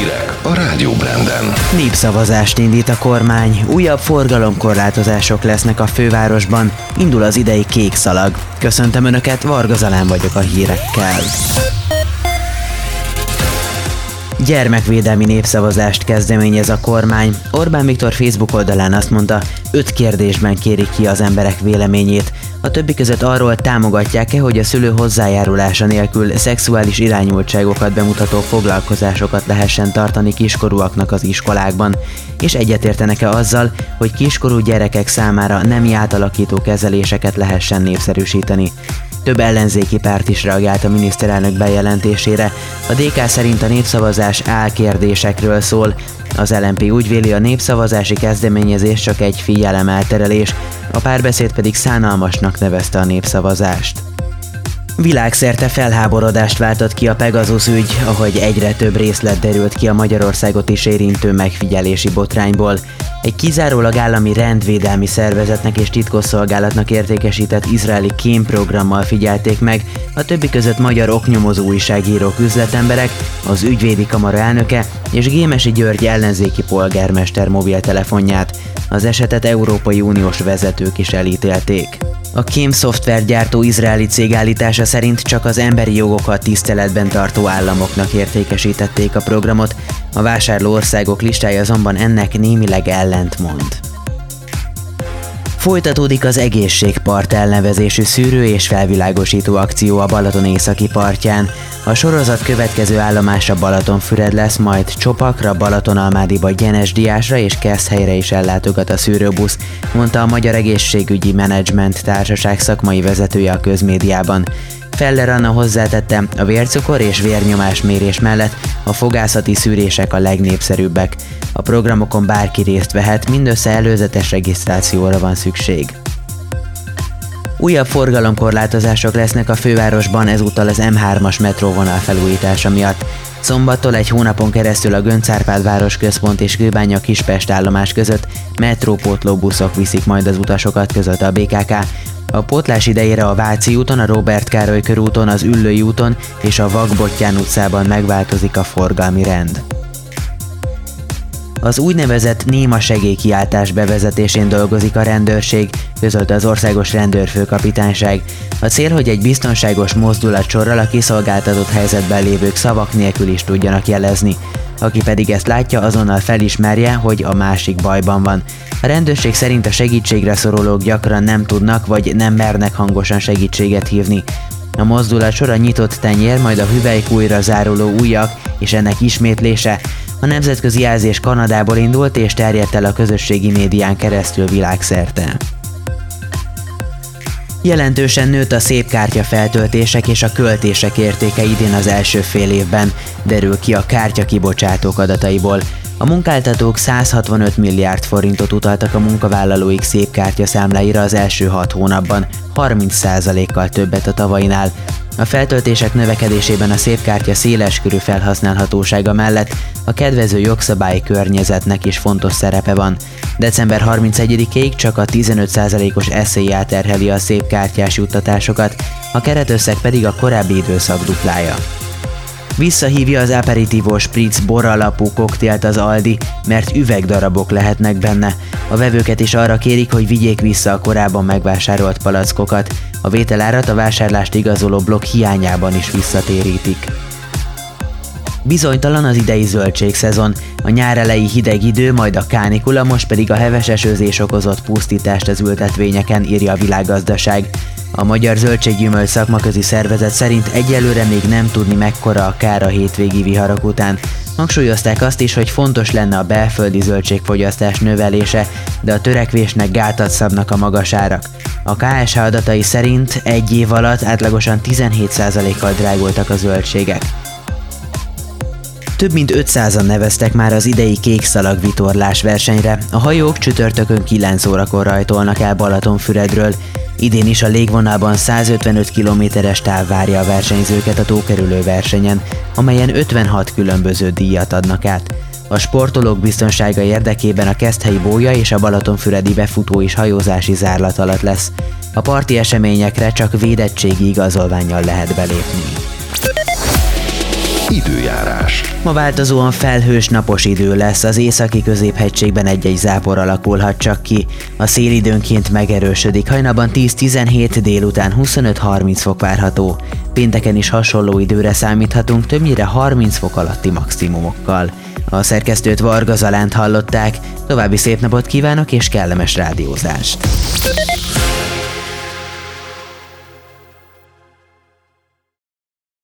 Hírek a Rádió Branden. Népszavazást indít a kormány, újabb forgalomkorlátozások lesznek a fővárosban, indul az idei kék szalag. Köszöntöm Önöket, Varga Zalán vagyok a hírekkel. Gyermekvédelmi népszavazást kezdeményez a kormány. Orbán Viktor Facebook oldalán azt mondta, öt kérdésben kérik ki az emberek véleményét. A többi között arról támogatják-e, hogy a szülő hozzájárulása nélkül szexuális irányultságokat bemutató foglalkozásokat lehessen tartani kiskorúaknak az iskolákban, és egyetértenek-e azzal, hogy kiskorú gyerekek számára nemi átalakító kezeléseket lehessen népszerűsíteni. Több ellenzéki párt is reagált a miniszterelnök bejelentésére. A DK szerint a népszavazás álkérdésekről szól. Az LMP úgy véli, a népszavazási kezdeményezés csak egy figyelemelterelés, a párbeszéd pedig szánalmasnak nevezte a népszavazást. Világszerte felháborodást váltott ki a Pegasus ügy, ahogy egyre több részlet derült ki a Magyarországot is érintő megfigyelési botrányból. Egy kizárólag állami rendvédelmi szervezetnek és titkosszolgálatnak értékesített izraeli kémprogrammal figyelték meg, a többi között magyar oknyomozó újságírók, üzletemberek, az ügyvédi kamara elnöke és Gémesi György ellenzéki polgármester mobiltelefonját. Az esetet Európai Uniós vezetők is elítélték. A Kém szoftvergyártó izraeli cég állítása szerint csak az emberi jogokat tiszteletben tartó államoknak értékesítették a programot, a vásárló országok listája azonban ennek némileg ellentmond. Folytatódik az egészségpart elnevezésű szűrő és felvilágosító akció a Balaton északi partján. A sorozat következő állomása Balatonfüred lesz, majd Csopakra, Balatonalmádiba, Gyenesdiásra és Keszhelyre is ellátogat a szűrőbusz, mondta a Magyar Egészségügyi Menedzsment Társaság szakmai vezetője a közmédiában. Feller Anna hozzátette, a vércukor és vérnyomás mérés mellett a fogászati szűrések a legnépszerűbbek. A programokon bárki részt vehet, mindössze előzetes regisztrációra van szükség. Újabb forgalomkorlátozások lesznek a fővárosban ezúttal az M3-as metróvonal felújítása miatt. Szombattól egy hónapon keresztül a Göncárpád városközpont és Kőbánya Kispest állomás között metrópótló buszok viszik majd az utasokat között a BKK, a pótlás idejére a Váci úton, a Robert Károly körúton, az Üllői úton és a Vagbottyán utcában megváltozik a forgalmi rend. Az úgynevezett néma segélykiáltás bevezetésén dolgozik a rendőrség, közölte az országos rendőrfőkapitányság. A cél, hogy egy biztonságos mozdulatsorral a kiszolgáltatott helyzetben lévők szavak nélkül is tudjanak jelezni. Aki pedig ezt látja, azonnal felismerje, hogy a másik bajban van. A rendőrség szerint a segítségre szorulók gyakran nem tudnak vagy nem mernek hangosan segítséget hívni. A mozdulat sor a nyitott tenyér, majd a hüvelykújra záruló ujjak és ennek ismétlése. A nemzetközi jelzés Kanadából indult és terjedt el a közösségi médián keresztül világszerte. Jelentősen nőtt a szép kártya feltöltések és a költések értéke idén az első fél évben, derül ki a kártya kibocsátók adataiból. A munkáltatók 165 milliárd forintot utaltak a munkavállalóik szép kártya számláira az első hat hónapban, 30%-kal többet a tavainál. A feltöltések növekedésében a szépkártya széleskörű felhasználhatósága mellett a kedvező jogszabályi környezetnek is fontos szerepe van. December 31-ig csak a 15%-os eszély terheli a szépkártyás juttatásokat, a keretösszeg pedig a korábbi időszak duplája. Visszahívja az aperitivo spritz bor alapú koktélt az Aldi, mert üvegdarabok lehetnek benne. A vevőket is arra kérik, hogy vigyék vissza a korábban megvásárolt palackokat. A vételárat a vásárlást igazoló blokk hiányában is visszatérítik. Bizonytalan az idei zöldségszezon, a nyár elejé hideg idő, majd a kánikula, most pedig a heves esőzés okozott pusztítást az ültetvényeken, írja a világgazdaság. A Magyar Zöldséggyümölcs Szakmaközi Szervezet szerint egyelőre még nem tudni mekkora a kár a hétvégi viharok után. Hangsúlyozták azt is, hogy fontos lenne a belföldi zöldségfogyasztás növelése, de a törekvésnek gátat szabnak a magas árak. A KSH adatai szerint egy év alatt átlagosan 17%-kal drágultak a zöldségek. Több mint 500-an neveztek már az idei kékszalag vitorlás versenyre. A hajók csütörtökön 9 órakor rajtolnak el Balatonfüredről. Idén is a légvonalban 155 kilométeres táv várja a versenyzőket a tókerülő versenyen, amelyen 56 különböző díjat adnak át. A sportolók biztonsága érdekében a Keszthelyi bója és a Balatonfüredi befutó és hajózási zárlat alatt lesz. A parti eseményekre csak védettségi igazolványjal lehet belépni. Időjárás. Ma változóan felhős napos idő lesz, az északi középhegységben egy-egy zápor alakulhat csak ki. A szél időnként megerősödik, hajnalban 10-17, délután 25-30 fok várható. Pénteken is hasonló időre számíthatunk, többnyire 30 fok alatti maximumokkal. A szerkesztőt Varga Zalánt hallották, további szép napot kívánok és kellemes rádiózást!